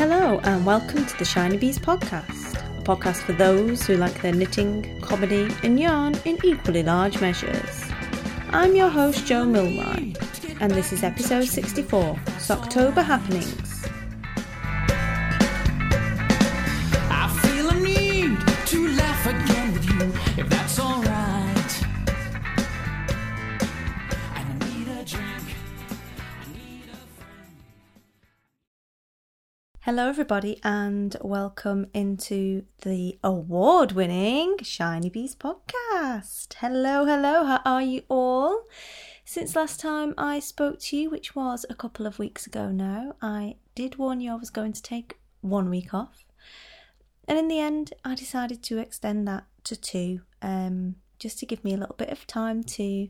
Hello, and welcome to the Shiny Bees podcast, a podcast for those who like their knitting, comedy, and yarn in equally large measures. I'm your host, Jo Milne, and this is episode 64 Socktober Happenings. Again with you, if that's alright. Hello, everybody, and welcome into the award winning Shiny Bees podcast. Hello, hello, how are you all? Since last time I spoke to you, which was a couple of weeks ago now, I did warn you I was going to take one week off. And in the end, I decided to extend that to two, um, just to give me a little bit of time to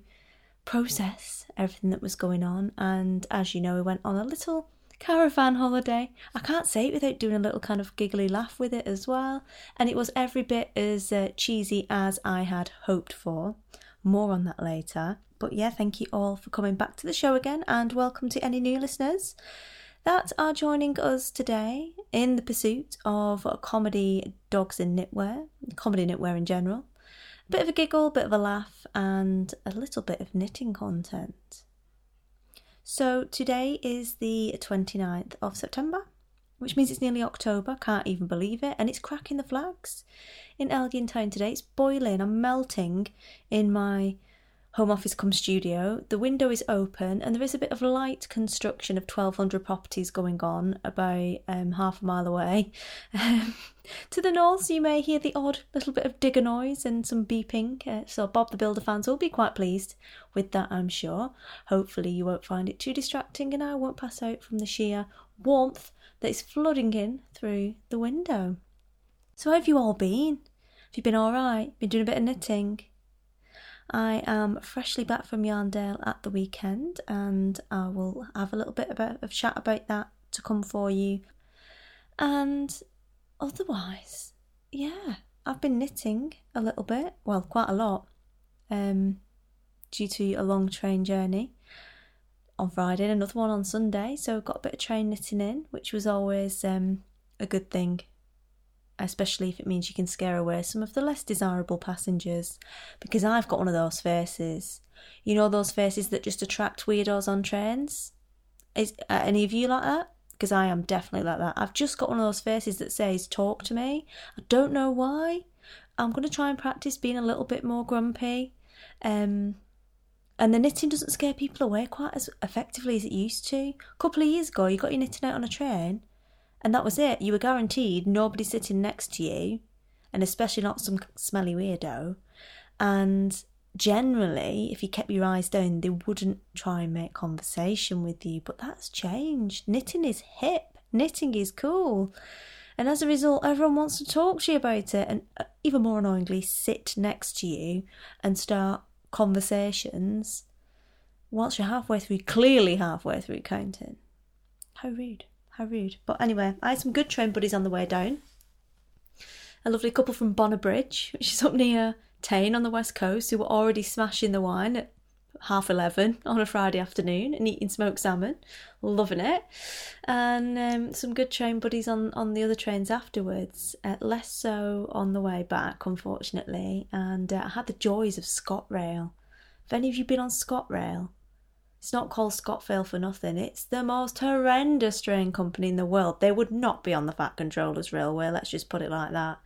process everything that was going on. And as you know, we went on a little caravan holiday. I can't say it without doing a little kind of giggly laugh with it as well. And it was every bit as uh, cheesy as I had hoped for. More on that later. But yeah, thank you all for coming back to the show again and welcome to any new listeners that are joining us today in the pursuit of comedy, dogs in knitwear, comedy knitwear in general. A bit of a giggle, bit of a laugh, and a little bit of knitting content. So today is the 29th of September, which means it's nearly October. Can't even believe it. And it's cracking the flags in Elgin Town today. It's boiling. I'm melting in my home office come studio. The window is open and there is a bit of light construction of 1200 properties going on about um, half a mile away. Um, to the north, you may hear the odd little bit of digger noise and some beeping. Uh, so, Bob the Builder fans will be quite pleased with that, I'm sure. Hopefully, you won't find it too distracting and I won't pass out from the sheer warmth that is flooding in through the window. So, how have you all been? Have you been alright? Been doing a bit of knitting? I am freshly back from Yarndale at the weekend and I will have a little bit of chat about that to come for you. And otherwise, yeah, I've been knitting a little bit, well, quite a lot, um, due to a long train journey on Friday and another one on Sunday. So I've got a bit of train knitting in, which was always um, a good thing especially if it means you can scare away some of the less desirable passengers. Because I've got one of those faces. You know, those faces that just attract weirdos on trains? Is are any of you like that? Because I am definitely like that. I've just got one of those faces that says, Talk to me. I don't know why. I'm going to try and practice being a little bit more grumpy. Um, and the knitting doesn't scare people away quite as effectively as it used to. A couple of years ago, you got your knitting out on a train, and that was it. You were guaranteed nobody sitting next to you, and especially not some smelly weirdo. And generally, if you kept your eyes down, they wouldn't try and make conversation with you. But that's changed. Knitting is hip, knitting is cool. And as a result, everyone wants to talk to you about it, and uh, even more annoyingly, sit next to you and start conversations whilst you're halfway through, clearly halfway through counting. How rude. How rude. But anyway, I had some good train buddies on the way down. A lovely couple from Bonar Bridge, which is up near Tain on the west coast, who were already smashing the wine at half eleven on a Friday afternoon and eating smoked salmon, loving it. And um, some good train buddies on, on the other trains afterwards. Uh, less so on the way back, unfortunately. And uh, I had the joys of ScotRail. Have any of you been on ScotRail? It's not called ScotRail for nothing. It's the most horrendous train company in the world. They would not be on the Fat Controllers Railway, let's just put it like that.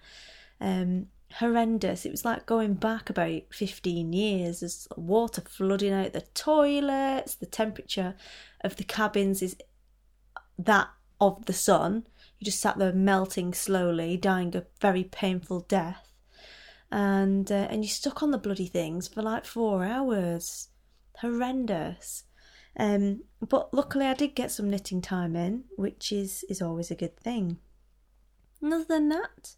Um, horrendous. It was like going back about 15 years. There's water flooding out the toilets, the temperature of the cabins is that of the sun. You just sat there melting slowly, dying a very painful death. And uh, and you're stuck on the bloody things for like four hours horrendous. Um, but luckily, I did get some knitting time in, which is is always a good thing. Other than that,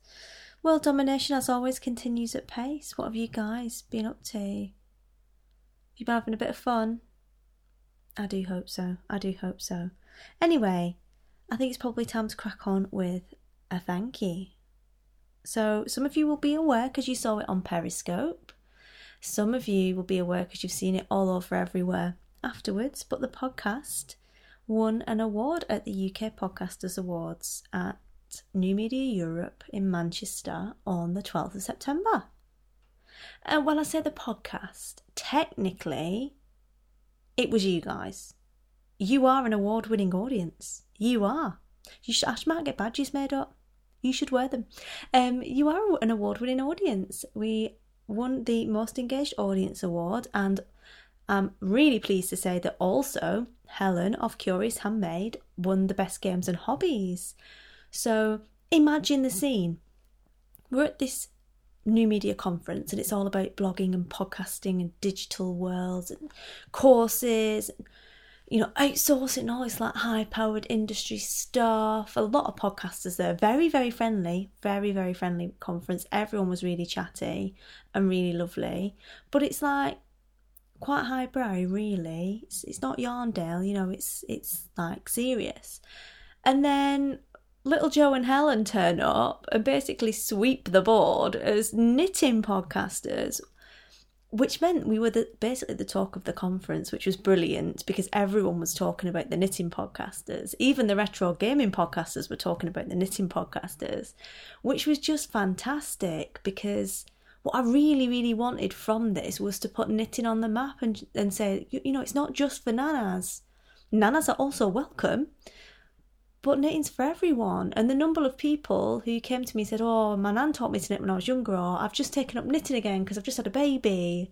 world domination as always continues at pace. What have you guys been up to? Have you been having a bit of fun? I do hope so. I do hope so. Anyway, I think it's probably time to crack on with a thank you. So, some of you will be aware because you saw it on Periscope some of you will be aware because you've seen it all over everywhere afterwards, but the podcast won an award at the UK Podcasters Awards at New Media Europe in Manchester on the 12th of September. And when I say the podcast, technically, it was you guys. You are an award winning audience. You are. You should, I might get badges made up. You should wear them. Um, you are an award winning audience. We won the Most Engaged Audience Award, and I'm really pleased to say that also Helen of Curious Handmade won the Best Games and Hobbies. So imagine the scene. We're at this new media conference and it's all about blogging and podcasting and digital worlds and courses you know outsourcing all this like high powered industry stuff. A lot of podcasters there very very friendly very very friendly conference. Everyone was really chatty and really lovely. But it's like quite highbrow really. It's, it's not yarndale you know it's it's like serious. And then little Jo and Helen turn up and basically sweep the board as knitting podcasters, which meant we were the, basically the talk of the conference, which was brilliant because everyone was talking about the knitting podcasters. Even the retro gaming podcasters were talking about the knitting podcasters, which was just fantastic because what I really, really wanted from this was to put knitting on the map and, and say, you, you know, it's not just for nanas. Nanas are also welcome but knitting's for everyone. And the number of people who came to me and said, Oh, my nan taught me to knit when I was younger, or I've just taken up knitting again because I've just had a baby,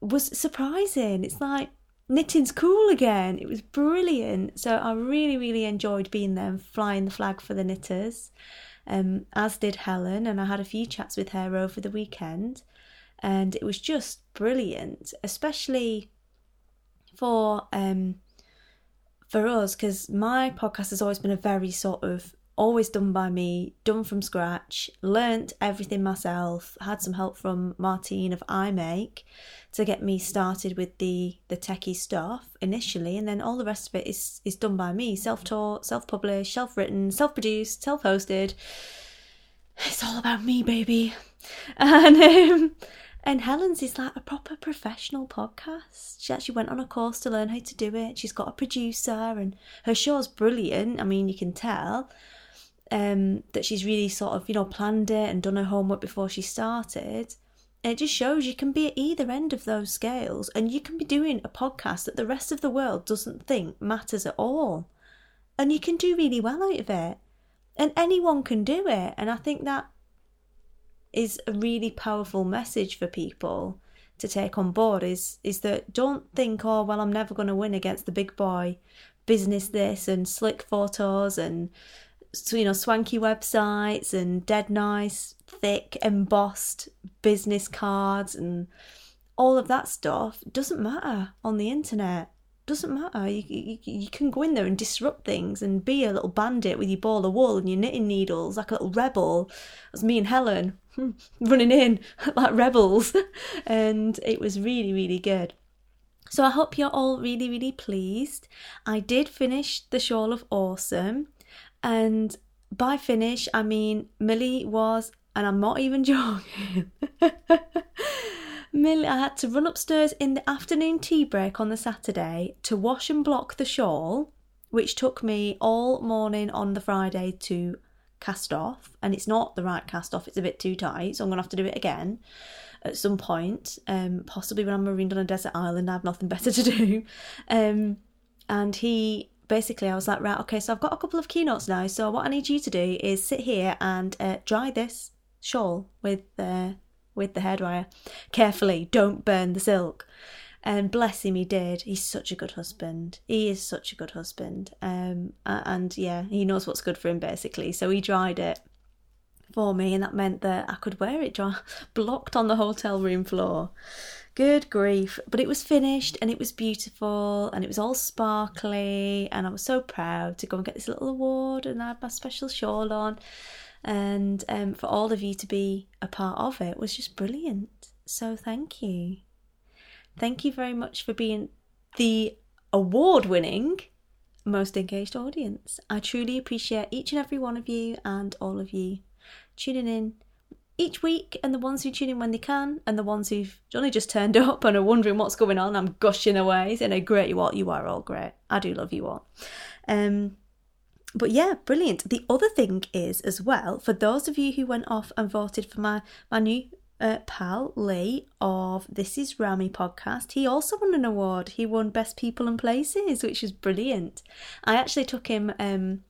was surprising. It's like knitting's cool again. It was brilliant. So I really, really enjoyed being there and flying the flag for the knitters, um, as did Helen. And I had a few chats with her over the weekend. And it was just brilliant, especially for um, for us, because my podcast has always been a very sort of always done by me, done from scratch, learnt everything myself, had some help from Martine of iMake to get me started with the the techie stuff initially, and then all the rest of it is is done by me, self-taught, self-published, self-written, self-produced, self-hosted. It's all about me, baby. And um, and Helen's is like a proper professional podcast. She actually went on a course to learn how to do it. She's got a producer, and her show's brilliant. I mean, you can tell um, that she's really sort of, you know, planned it and done her homework before she started. And it just shows you can be at either end of those scales, and you can be doing a podcast that the rest of the world doesn't think matters at all. And you can do really well out of it. And anyone can do it. And I think that is a really powerful message for people to take on board is is that don't think oh well I'm never going to win against the big boy business this and slick photos and you know swanky websites and dead nice thick embossed business cards and all of that stuff doesn't matter on the internet doesn't matter. You, you, you can go in there and disrupt things and be a little bandit with your ball of wool and your knitting needles, like a little rebel. That's me and Helen running in like rebels, and it was really, really good. So I hope you're all really, really pleased. I did finish the Shawl of Awesome, and by finish, I mean Millie was, and I'm not even joking. Millie, I had to run upstairs in the afternoon tea break on the Saturday to wash and block the shawl, which took me all morning on the Friday to cast off. And it's not the right cast off, it's a bit too tight, so I'm to have to do it again at some point, um, possibly when I'm marooned on a desert island. I have nothing better to do. Um, and he basically, I was like, right, okay, so I've got a couple of keynotes now. So what I need you to do is sit here and uh, dry this shawl with uh, with the hairdryer carefully. Don't burn the silk. And bless him, he did. He's such a good husband. He is such a good husband. Um, and yeah, he knows what's good for him basically. So he dried it for me, and that meant that I could wear it dry, blocked on the hotel room floor. Good grief. But it was finished and it was beautiful and it was all sparkly. And I was so proud to go and get this little award and I had my special shawl on and um, for all of you to be a part of it was just brilliant. So thank you. Thank you very much for being the award winning most engaged audience. I truly appreciate each and every one of you and all of you tuning in each week, and the ones who tune in when they can, and the ones who've only just turned up and are wondering what's going on. I'm gushing away, saying how great you are. You are all great. I do love you all. Um, but yeah, brilliant. The other thing is as well for those of you who went off and voted for my my new uh, pal Lee of This Is Rami podcast. He also won an award. He won Best People and Places, which is brilliant. I actually took him um,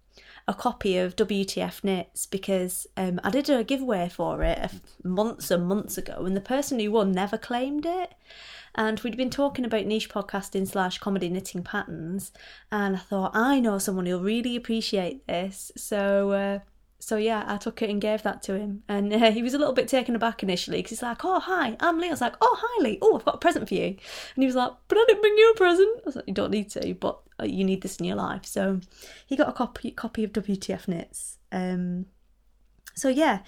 a copy of WTF Knits because um, I did a giveaway for it months and months ago, and the person who won never claimed it. And we'd been talking about niche podcasting slash comedy knitting patterns, and I thought I know someone who'll really appreciate this. So uh, so yeah, I took it and gave that to him, and uh, he was a little bit taken aback initially because he's like, "Oh hi, I'm Lee." I was like, "Oh hi Lee, oh I've got a present for you," and he was like, "But I didn't bring you a present." I was like, "You don't need to, but uh, you need this in your life." So he got a copy copy of WTF Knits. Um, so yeah,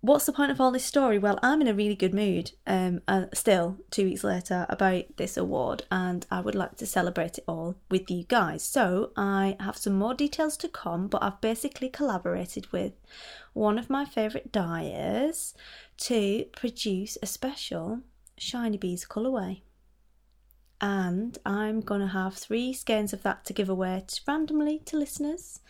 what's the point of all this story? Well, I'm in a really good mood um, uh, still, two weeks later, about this award, and I would like to celebrate it all with you guys. So, I have some more details to come, but I've basically collaborated with one of my favourite dyers to produce a special Shiny Bees colourway. And I'm going to have three skeins of that to give away randomly to listeners.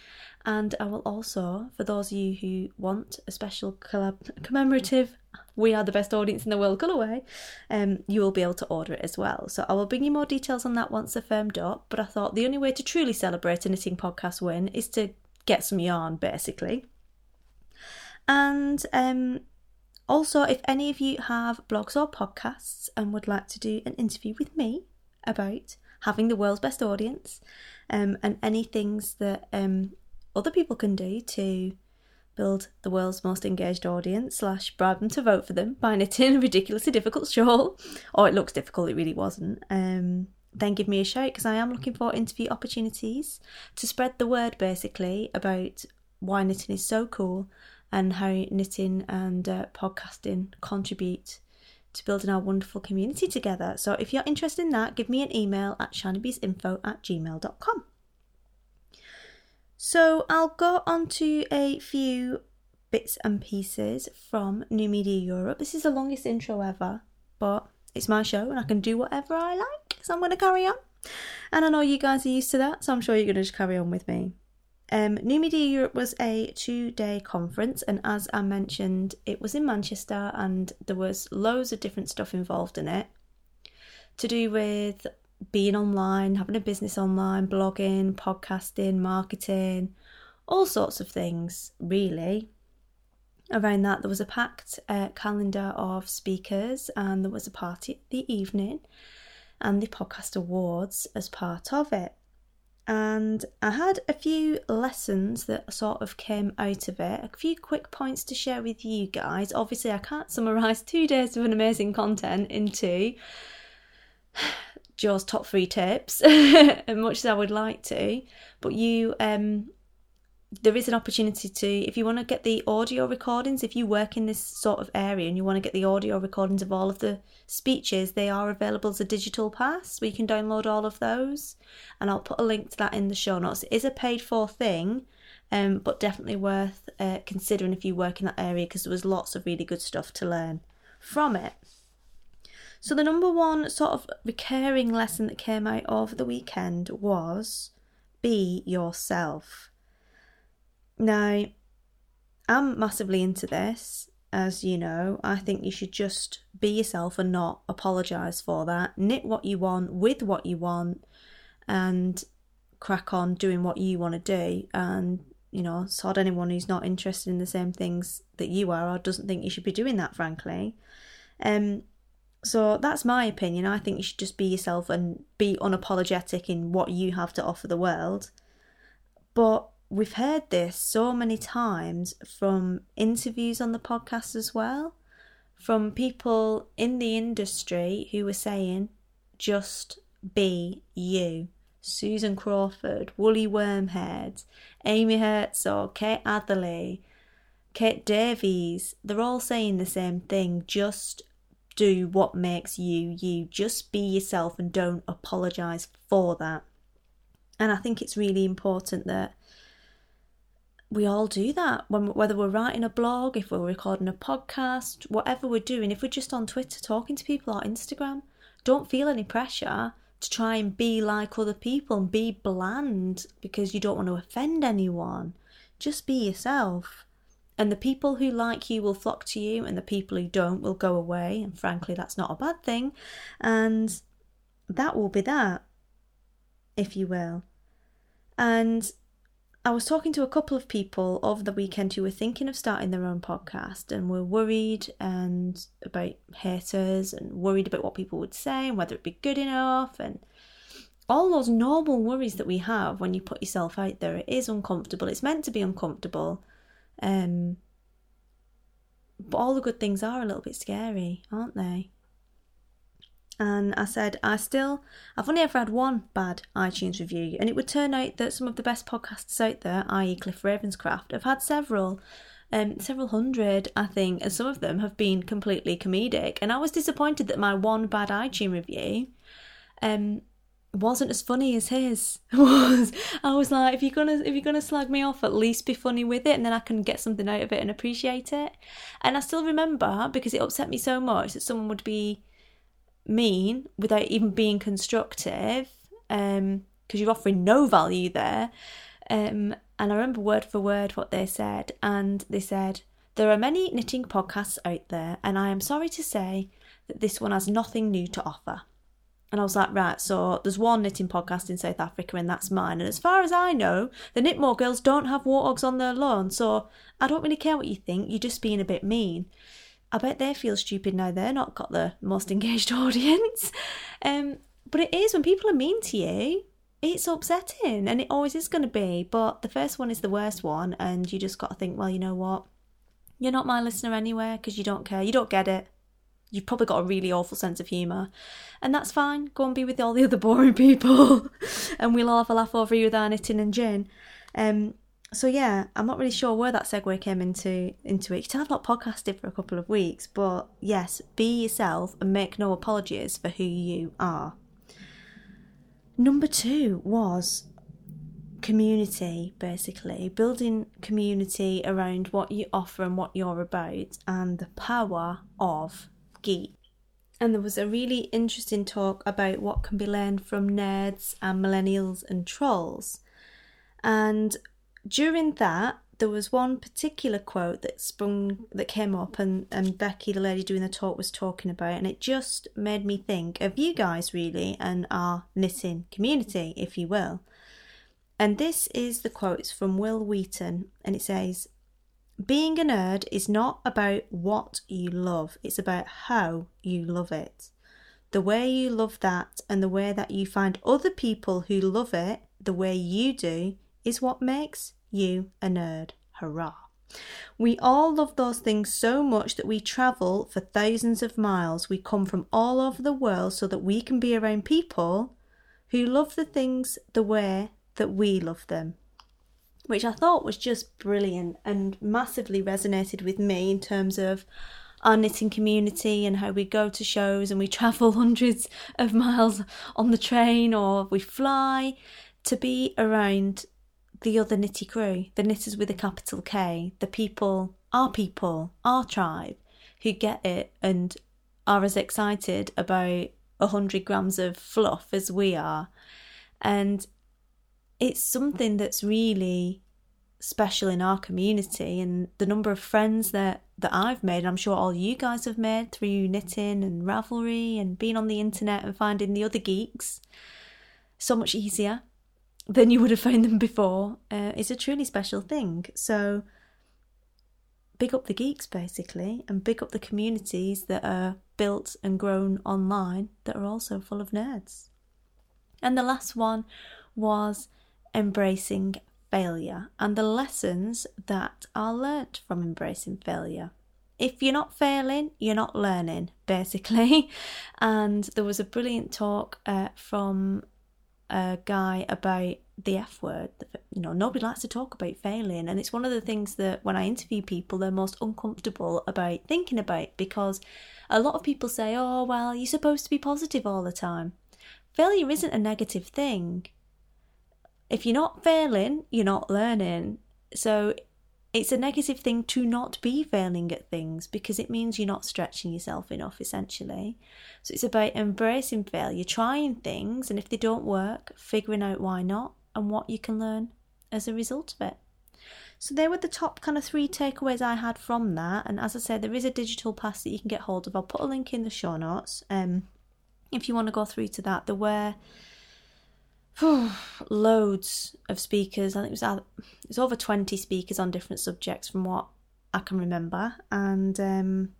And I will also, for those of you who want a special collab- commemorative We Are the Best Audience in the World colourway, um, you will be able to order it as well. So I will bring you more details on that once they're firmed up. But I thought the only way to truly celebrate a knitting podcast win is to get some yarn, basically. And um, also, if any of you have blogs or podcasts and would like to do an interview with me about having the world's best audience um, and any things that um, other people can do to build the world's most engaged audience slash bribe them to vote for them by knitting a ridiculously difficult shawl or it looks difficult it really wasn't um, then give me a shout because i am looking for interview opportunities to spread the word basically about why knitting is so cool and how knitting and uh, podcasting contribute to building our wonderful community together so if you're interested in that give me an email at shinybeesinfo at gmail.com so I'll go on to a few bits and pieces from New Media Europe. This is the longest intro ever, but it's my show and I can do whatever I like, so I'm going to carry on. And I know you guys are used to that, so I'm sure you're going to just carry on with me. Um, New Media Europe was a two day conference, and as I mentioned, it was in Manchester and there was loads of different stuff involved in it to do with being online, having a business online, blogging, podcasting, marketing, all sorts of things, really. Around that, there was a packed uh, calendar of speakers, and there was a party the evening, and the podcast awards as part of it. And I had a few lessons that sort of came out of it, a few quick points to share with you guys. Obviously, I can't summarize two days of an amazing content into Jo's top three tips as much as I would like to. But you, um, there is an opportunity to, if you want to get the audio recordings, if you work in this sort of area and you want to get the audio recordings of all of the speeches, they are available as a digital pass. We can download all of those, and I'll put a link to that in the show notes. It is a paid for thing. Um, but definitely worth uh, considering if you work in that area because there was lots of really good stuff to learn from it. So, the number one sort of recurring lesson that came out of the weekend was be yourself. Now, I'm massively into this, as you know. I think you should just be yourself and not apologise for that. Knit what you want with what you want and crack on doing what you want to do. And, you know, sod anyone who's not interested in the same things that you are or doesn't think you should be doing that, frankly. Um, so that's my opinion. I think you should just be yourself and be unapologetic in what you have to offer the world. But we've heard this so many times from interviews on the podcast as well, from people in the industry who were saying, just be you. Susan Crawford, Woolly Wormhead, Amy Herzog, Kate Atherley, Kate Davies, they're all saying the same thing. Just do what makes you you. Just be yourself and don't apologize for that. And I think it's really important that we all do that when whether we're writing a blog, if we're recording a podcast, whatever we're doing, if we're just on Twitter talking to people or Instagram, don't feel any pressure to try and be like other people and be bland because you don't want to offend anyone. Just be yourself. And the people who like you will flock to you, and the people who don't will go away. And frankly, that's not a bad thing. And that will be that, if you will. And I was talking to a couple of people over the weekend who were thinking of starting their own podcast and were worried and about haters and worried about what people would say and whether it'd be good enough and all those normal worries that we have when you put yourself out there. It is uncomfortable. It's meant to be uncomfortable. Um, but all the good things are a little bit scary, aren't they? And I said, I still, I've only ever had one bad iTunes review, and it would turn out that some of the best podcasts out there, i.e., Cliff Ravenscraft, have had several, um, several hundred, I think, and some of them have been completely comedic. And I was disappointed that my one bad iTunes review, um, wasn't as funny as his was. I was like, if you're gonna if you're gonna slag me off, at least be funny with it, and then I can get something out of it and appreciate it. And I still remember because it upset me so much that someone would be mean without even being constructive because um, you're offering no value there. Um, and I remember word for word what they said, and they said, There are many knitting podcasts out there, and I am sorry to say that this one has nothing new to offer. And I was like, right, so there's one knitting podcast in South Africa, and that's mine. And as far as I know, the Knitmore girls don't have warthogs on their lawn, so I don't really care what you think, you're just being a bit mean. I bet they feel stupid now they're not got the most engaged audience. Um, but it is when people are mean to you, it's upsetting and it always is going to be. But the first one is the worst one, and you just got to think, well, you know what? You're not my listener anyway because you don't care. You don't get it. You've probably got a really awful sense of humour. And that's fine. Go and be with all the other boring people. and we'll all have a laugh over you with our knitting and gin. Um, so yeah, I'm not really sure where that segue came into into it. I've not podcasted for a couple of weeks, but yes, be yourself and make no apologies for who you are. Number two was community, basically building community around what you offer and what you're about, and the power of geek. And there was a really interesting talk about what can be learned from nerds and millennials and trolls. And during that, there was one particular quote that sprung that came up and, and Becky, the lady doing the talk, was talking about, and it just made me think of you guys really and our knitting community, if you will. And this is the quote from Wil Wheaton, and it says, Being a nerd is not about what you love, it's about how you love it. The way you love that and the way that you find other people who love it the way you do is what makes you a nerd. Hurrah! We all love those things so much that we travel for thousands of miles. We come from all over the world so that we can be around people who love the things the way that we love them. Which I thought was just brilliant and massively resonated with me in terms of our knitting community and how we go to shows and we travel hundreds of miles on the train or we fly to be around the other knitty crew, the knitters with a capital K, the people, our people, our tribe, who get it and are as excited about a hundred grams of fluff as we are. And it's something that's really special in our community and the number of friends that that I've made, I'm sure all you guys have made through knitting and Ravelry and being on the internet and finding the other geeks so much easier than you would have found them before uh, is a truly special thing. So, big up the geeks basically, and big up the communities that are built and grown online that are also full of nerds. And the last one was embracing failure and the lessons that are learnt from embracing failure. If you're not failing, you're not learning, basically. And there was a brilliant talk uh, from a guy about the F word. You know, nobody likes to talk about failing, and it's one of the things that when I interview people, they're most uncomfortable about thinking about because a lot of people say, "Oh, well, you're supposed to be positive all the time." Failure isn't a negative thing. If you're not failing, you're not learning. So it's a negative thing to not be failing at things because it means you're not stretching yourself enough, essentially. So it's about embracing failure, trying things, and if they don't work, figuring out why not and what you can learn as a result of it. So they were the top kind of three takeaways I had from that. And as I said, there is a digital pass that you can get hold of. I'll put a link in the show notes. Um, if you want to go through to that, there were loads of speakers. I think it was it was over twenty speakers on different subjects from what I can remember, and um,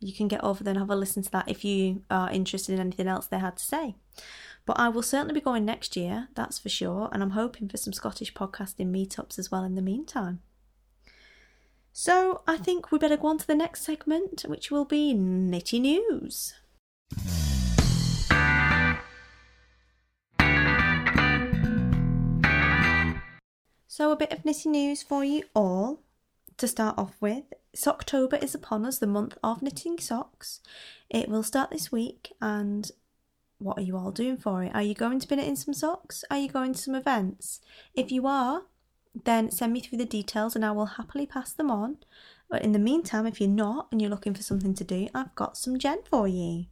you can get over there and have a listen to that if you are interested in anything else they had to say. But I will certainly be going next year, that's for sure, and I'm hoping for some Scottish podcasting meetups as well in the meantime. So I think we better go on to the next segment, which will be Nitty News. So, a bit of nitty news for you all to start off with. Socktober is upon us, the month of knitting socks. It will start this week, and what are you all doing for it? Are you going to be knitting some socks? Are you going to some events? If you are, then send me through the details and I will happily pass them on. But in the meantime, if you're not and you're looking for something to do, I've got some gen for you.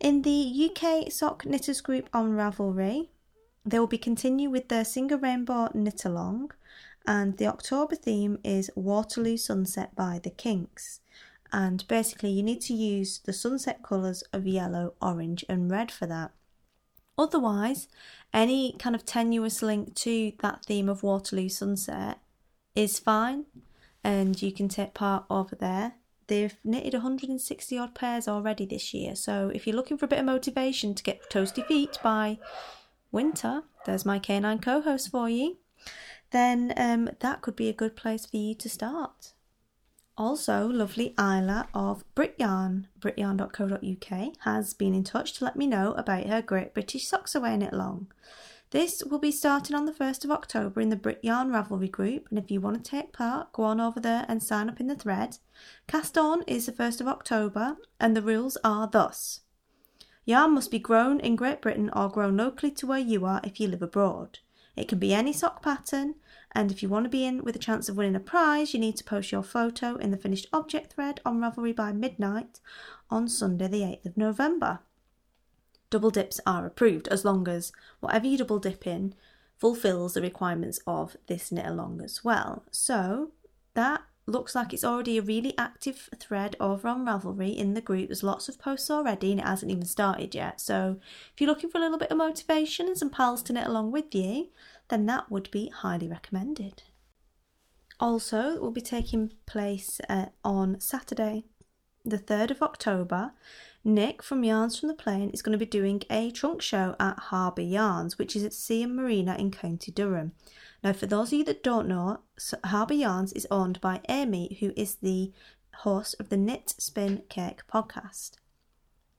In the UK Sock Knitters group on Ravelry, they will be continue with their Sing a Rainbow Knit Along, and the October theme is Waterloo Sunset by the Kinks. And basically, you need to use the sunset colours of yellow, orange, and red for that. Otherwise, any kind of tenuous link to that theme of Waterloo Sunset is fine, and you can take part over there. They've knitted 160 odd pairs already this year, so if you're looking for a bit of motivation to get toasty feet by winter, there's my canine co host for you, then um, that could be a good place for you to start. Also, lovely Isla of BritYarn, brityarn.co.uk, has been in touch to let me know about her Great British Socks Away Knit Along. This will be starting on the 1st of October in the BritYarn Ravelry group, and if you want to take part, go on over there and sign up in the thread. Cast on is the 1st of October, and the rules are thus Yarn must be grown in Great Britain or grown locally to where you are if you live abroad. It can be any sock pattern, and if you want to be in with a chance of winning a prize, you need to post your photo in the finished object thread on Ravelry by midnight on Sunday, the 8th of November. Double dips are approved as long as whatever you double dip in fulfills the requirements of this knit along as well. So that looks like it's already a really active thread over on Ravelry in the group. There's lots of posts already and it hasn't even started yet. So if you're looking for a little bit of motivation and some pals to knit along with you, then that would be highly recommended. Also, it will be taking place uh, on Saturday, the 3rd of October. Nick from Yarns from the Plain is going to be doing a trunk show at Harbour Yarns, which is at Seaham Marina in County Durham. Now, for those of you that don't know, Harbour Yarns is owned by Amy, who is the host of the Knit Spin Cake podcast.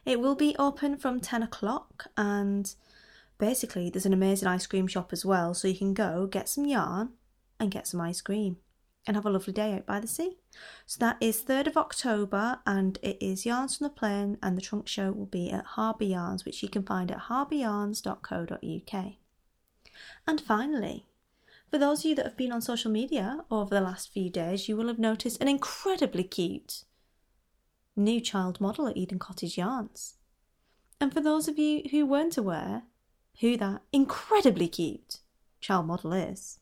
It will be open from 10 o'clock, and basically, there's an amazing ice cream shop as well, so you can go get some yarn and get some ice cream and have a lovely day out by the sea. So that is 3rd of October and it is Yarns from the Plain and the trunk show will be at Harbour Yarns, which you can find at harbouryarns.co.uk. And finally, for those of you that have been on social media over the last few days, you will have noticed an incredibly cute new child model at Eden Cottage Yarns. And for those of you who weren't aware who that incredibly cute child model is,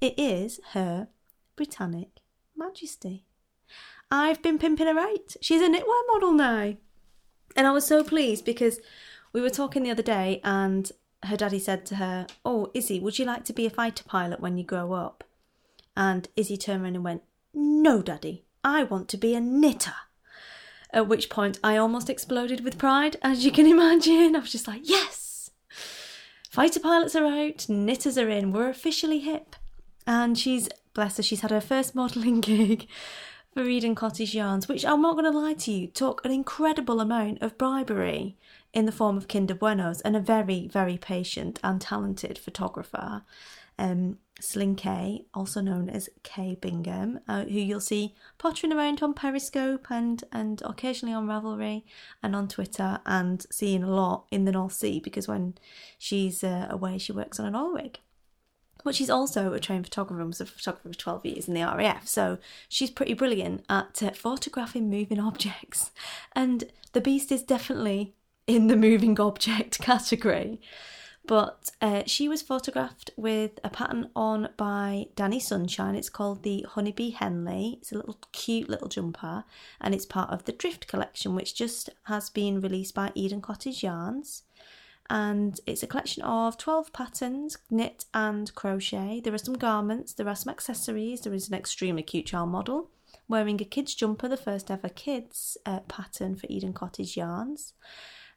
it is her Britannic Majesty. I've been pimping her out. She's a knitwear model now. And I was so pleased because we were talking the other day and her daddy said to her, Oh, Izzy, would you like to be a fighter pilot when you grow up? And Izzy turned around and went, No, daddy, I want to be a knitter. At which point I almost exploded with pride, as you can imagine. I was just like, Yes! Fighter pilots are out, knitters are in, we're officially hip. And she's, bless her, she's had her first modelling gig for Eden Cottage Yarns, which I'm not going to lie to you, took an incredible amount of bribery in the form of Kinder Buenos and a very, very patient and talented photographer, um, Sling K, also known as Kay Bingham, uh, who you'll see pottering around on Periscope and, and occasionally on Ravelry and on Twitter and seeing a lot in the North Sea because when she's uh, away, she works on an oil rig. But she's also a trained photographer and was a photographer for 12 years in the RAF. So she's pretty brilliant at uh, photographing moving objects. And the beast is definitely in the moving object category. But uh, she was photographed with a pattern on by Dani Sunshine. It's called the Honeybee Henley. It's a little cute little jumper and it's part of the Drift collection, which just has been released by Eden Cottage Yarns. And it's a collection of 12 patterns, knit and crochet. There are some garments, there are some accessories, there is an extremely cute child model wearing a kids' jumper, the first ever kids uh, pattern for Eden Cottage Yarns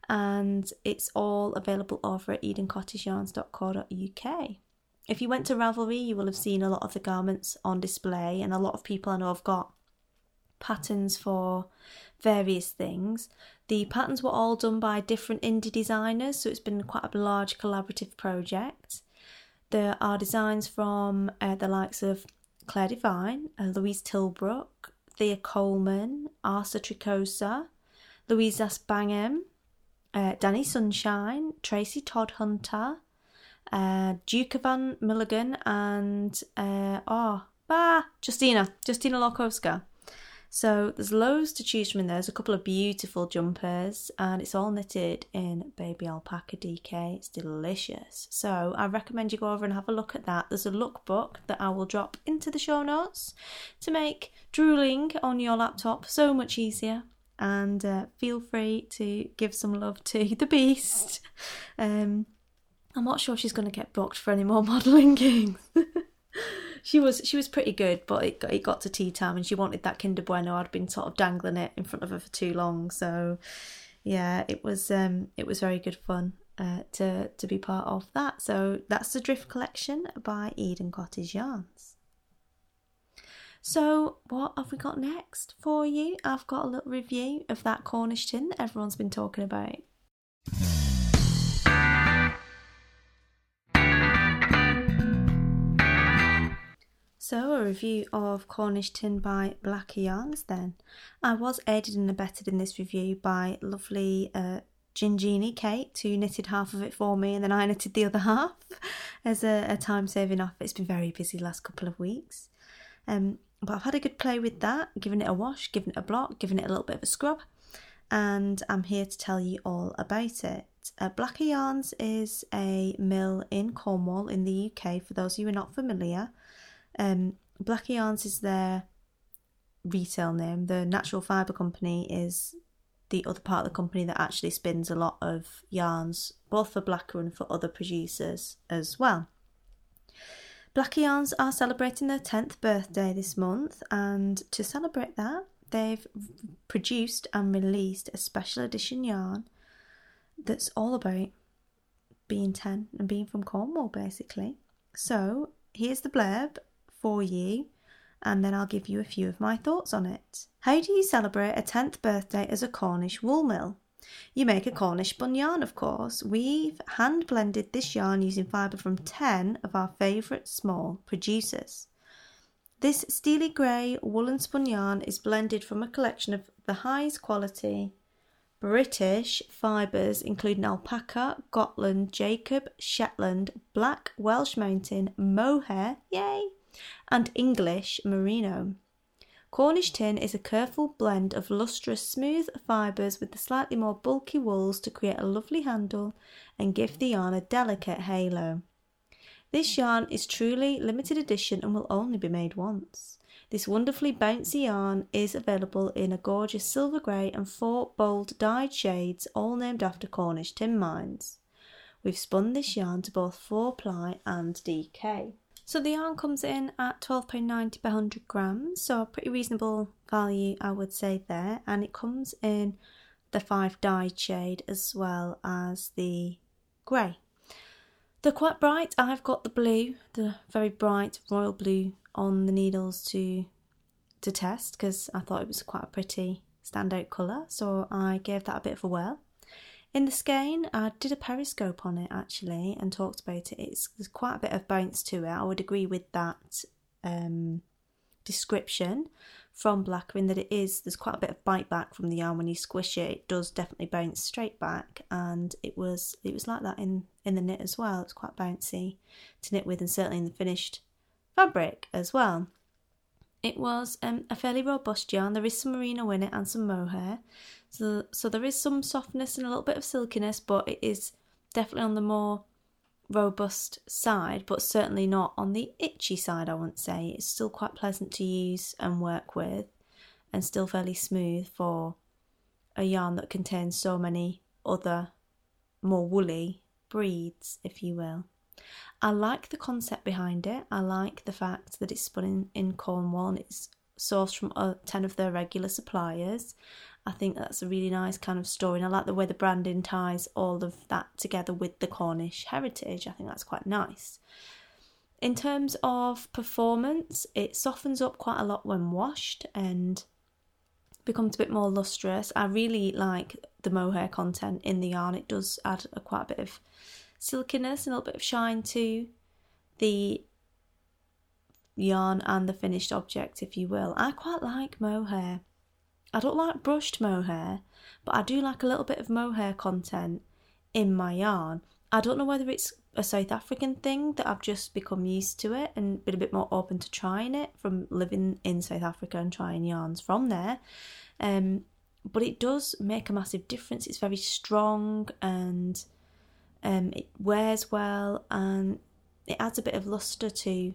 and it's all available over at edencottageyarns.co.uk. If you went to Ravelry, you will have seen a lot of the garments on display, and a lot of people I know have got patterns for various things. The patterns were all done by different indie designers, so it's been quite a large collaborative project. There are designs from uh, the likes of Clare Devine, uh, Louise Tilbrook, Thea Coleman, Asa Tricosa, Louise Zass-Bangham, uh, Dani Sunshine, Tracey Todhunter, uh, Duke Van Mulligan, and uh, oh, bah, Justyna, Justyna Lorkowska. So there's loads to choose from in there. There's a couple of beautiful jumpers, and it's all knitted in baby alpaca DK. It's delicious. So I recommend you go over and have a look at that. There's a lookbook that I will drop into the show notes to make drooling on your laptop so much easier and uh, feel free to give some love to the beast. Um, I'm not sure she's going to get booked for any more modelling gigs. she was she was pretty good, but it got, it got to tea time and she wanted that Kinder Bueno. I'd been sort of dangling it in front of her for too long, so yeah, it was um, it was very good fun. Uh, to to be part of that, so that's the Drift collection by Eden Cottage Yarns. So, what have we got next for you? I've got a little review of that Cornish tin that everyone's been talking about. So, a review of Cornish Tin by Blacker Yarns then. I was aided and abetted in this review by lovely uh, Gingini Kate, who knitted half of it for me and then I knitted the other half as a, a time saving offer. It's been very busy last couple of weeks. Um, but I've had a good play with that, given it a wash, given it a block, given it a little bit of a scrub, and I'm here to tell you all about it. Uh, Blacker Yarns is a mill in Cornwall in the UK, for those of you who are not familiar. Um, Blacker Yarns is their retail name. The Natural Fibre Company is the other part of the company that actually spins a lot of yarns, both for Blacker and for other producers as well. Blacker Yarns are celebrating their 10th birthday this month, and to celebrate that, they've produced and released a special edition yarn that's all about being 10 and being from Cornwall, basically. So, here's the blurb for you, and then I'll give you a few of my thoughts on it. How do you celebrate a 10th birthday as a Cornish wool mill? You make a Cornish spun yarn, of course. We've hand blended this yarn using fibre from 10 of our favourite small producers. This steely grey woolen spun yarn is blended from a collection of the highest quality British fibres, including alpaca, Gotland, Jacob, Shetland, black Welsh mountain, mohair, yay, and English merino. Cornish tin is a careful blend of lustrous, smooth fibres with the slightly more bulky wools to create a lovely handle and give the yarn a delicate halo. This yarn is truly limited edition and will only be made once. This wonderfully bouncy yarn is available in a gorgeous silver grey and four bold dyed shades, all named after Cornish tin mines. We've spun this yarn to both 4 ply and DK. So the yarn comes in at £12.90 per 100 grams, so a pretty reasonable value, I would say, there. And it comes in the 5 dyed shade as well as the grey. They're quite bright. I've got the blue, the very bright royal blue on the needles to to test because I thought it was quite a pretty standout colour, so I gave that a bit of a whirl. In the skein, I did a periscope on it actually and talked about it. It's there's quite a bit of bounce to it. I would agree with that um, description. from Blacker in that it is there's quite a bit of bite back from the yarn when you squish it. It does definitely bounce straight back, and it was it was like that in in the knit as well. It's quite bouncy to knit with, and certainly in the finished fabric as well. It was um, a fairly robust yarn. There is some merino in it and some mohair, so so there is some softness and a little bit of silkiness, but it is definitely on the more robust side, but certainly not on the itchy side, I wouldn't say. It's still quite pleasant to use and work with, and still fairly smooth for a yarn that contains so many other more woolly breeds, if you will. I like the concept behind it. I like the fact that it's spun in, in Cornwall and it's sourced from uh, 10 of their regular suppliers. I think that's a really nice kind of story, and I like the way the branding ties all of that together with the Cornish heritage. I think that's quite nice. In terms of performance, it softens up quite a lot when washed and becomes a bit more lustrous. I really like the mohair content in the yarn. It does add a quite a bit of silkiness and a little bit of shine to the yarn and the finished object, if you will. I quite like mohair. I don't like brushed mohair, but I do like a little bit of mohair content in my yarn. I don't know whether it's a South African thing that I've just become used to it and been a bit more open to trying it from living in South Africa and trying yarns from there. Um, but it does make a massive difference. It's very strong and um, it wears well and it adds a bit of luster to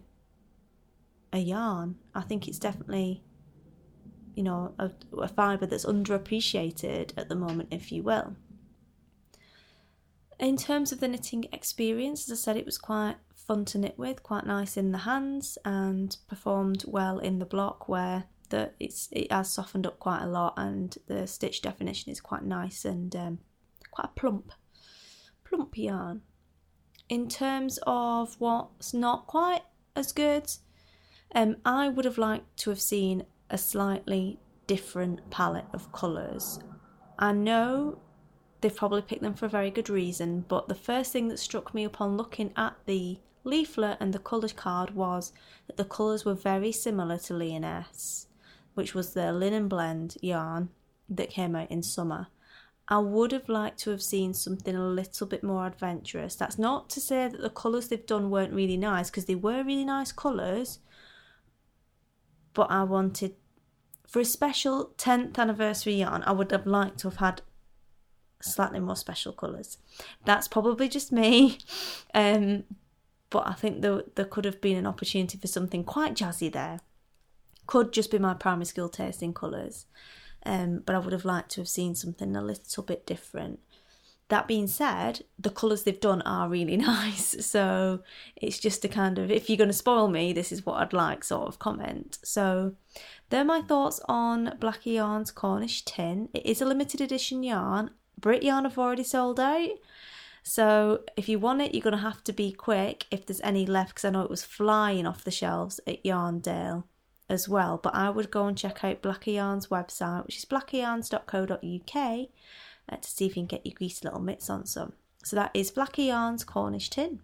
a yarn. I think it's definitely, you know, a, a fibre that's underappreciated at the moment, if you will. In terms of the knitting experience, as I said, it was quite fun to knit with, quite nice in the hands, and performed well in the block where the it's it has softened up quite a lot, and the stitch definition is quite nice and um, quite plump, plump yarn. In terms of what's not quite as good, um, I would have liked to have seen a slightly different palette of colours. I know they've probably picked them for a very good reason, but the first thing that struck me upon looking at the leaflet and the colour card was that the colours were very similar to Lyonesse, which was the linen blend yarn that came out in summer. I would have liked to have seen something a little bit more adventurous. That's not to say that the colours they've done weren't really nice, because they were really nice colours, but I wanted for a special 10th anniversary yarn, I would have liked to have had slightly more special colours. That's probably just me, um, but I think there, there could have been an opportunity for something quite jazzy there. Could just be my primary school taste in colours, um, but I would have liked to have seen something a little bit different. That being said, the colours they've done are really nice. So it's just a kind of, if you're going to spoil me, this is what I'd like sort of comment. So they're my thoughts on Blacker Yarn's Cornish Tin. It is a limited edition yarn. BritYarn have already sold out. So if you want it, you're going to have to be quick if there's any left because I know it was flying off the shelves at Yarndale as well. But I would go and check out Blacker Yarn's website, which is blackeryarns.co.uk uh, to see if you can get your greasy little mitts on some. So that is Blacker Yarn's Cornish Tin.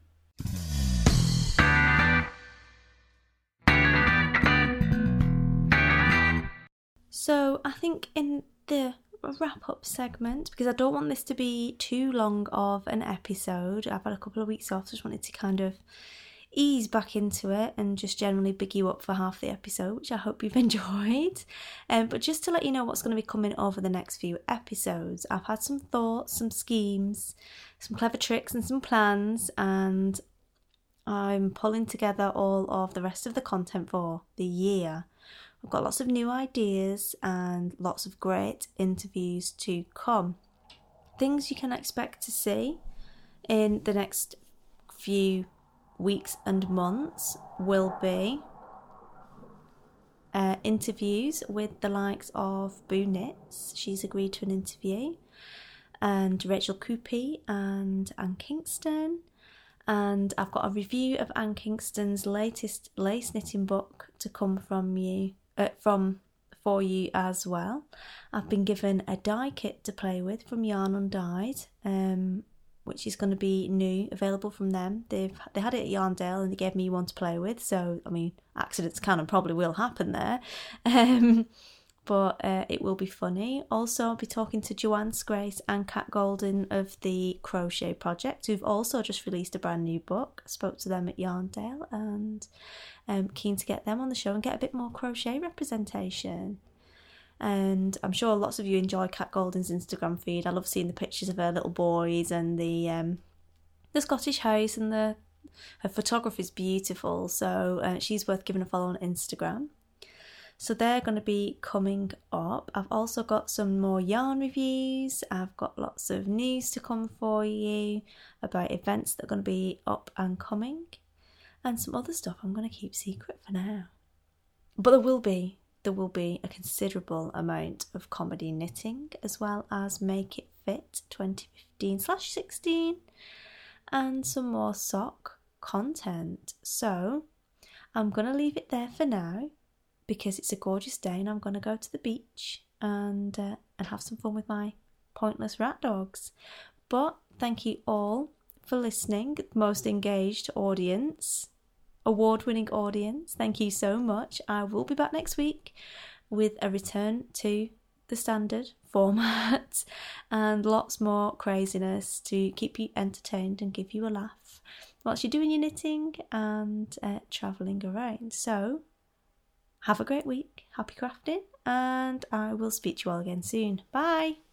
So I think in the wrap up segment, because I don't want this to be too long of an episode, I've had a couple of weeks off, so just wanted to kind of ease back into it and just generally big you up for half the episode, which I hope you've enjoyed. Um, but just to let you know what's going to be coming over the next few episodes, I've had some thoughts, some schemes, some clever tricks, and some plans, and I'm pulling together all of the rest of the content for the year. I've got lots of new ideas and lots of great interviews to come. Things you can expect to see in the next few weeks and months will be uh, interviews with the likes of Boo Knits. She's agreed to an interview. And Rachel Coopey and Anne Kingston. And I've got a review of Anne Kingston's latest lace knitting book to come from you, uh, from for you as well. I've been given a dye kit to play with from Yarn Undyed, um, which is going to be new, available from them. They've they had it at Yarndale and they gave me one to play with. So I mean, accidents can and probably will happen there. Um, but uh, it will be funny. Also, I'll be talking to Joanne Scrace and Kat Goldin of the Crochet Project, who've also just released a brand new book. I spoke to them at Yarndale and um, keen to get them on the show and get a bit more crochet representation. And I'm sure lots of you enjoy Kat Goldin's Instagram feed. I love seeing the pictures of her little boys and the um, the Scottish house and the her photography is beautiful. So uh, she's worth giving a follow on Instagram. So they're going to be coming up. I've also got some more yarn reviews. I've got lots of news to come for you about events that are going to be up and coming, and some other stuff I'm going to keep secret for now. But there will be there will be a considerable amount of comedy knitting as well as Make It Fit 2015 slash 16 and some more sock content. So I'm going to leave it there for now because it's a gorgeous day and I'm going to go to the beach and uh, and have some fun with my pointless rat dogs. But thank you all for listening, most engaged audience, award-winning audience. Thank you so much. I will be back next week with a return to the standard format and lots more craziness to keep you entertained and give you a laugh whilst you're doing your knitting and uh, travelling around. So, have a great week, happy crafting, and I will speak to you all again soon. Bye.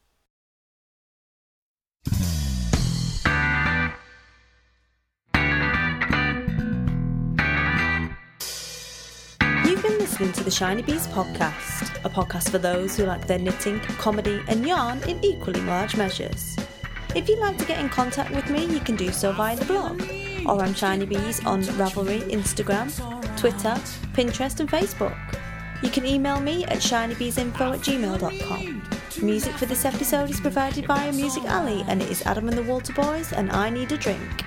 Been listening to the Shinybees podcast, a podcast for those who like their knitting, comedy, and yarn in equally large measures. If you'd like to get in contact with me, you can do so via the blog or on Shinybees on Ravelry, Instagram, Twitter, Pinterest, and Facebook. You can email me at shinybeesinfo at gmail.com. Music for this episode is provided by Music Alley, and it is Adam and the Walter Boys, and I need a drink.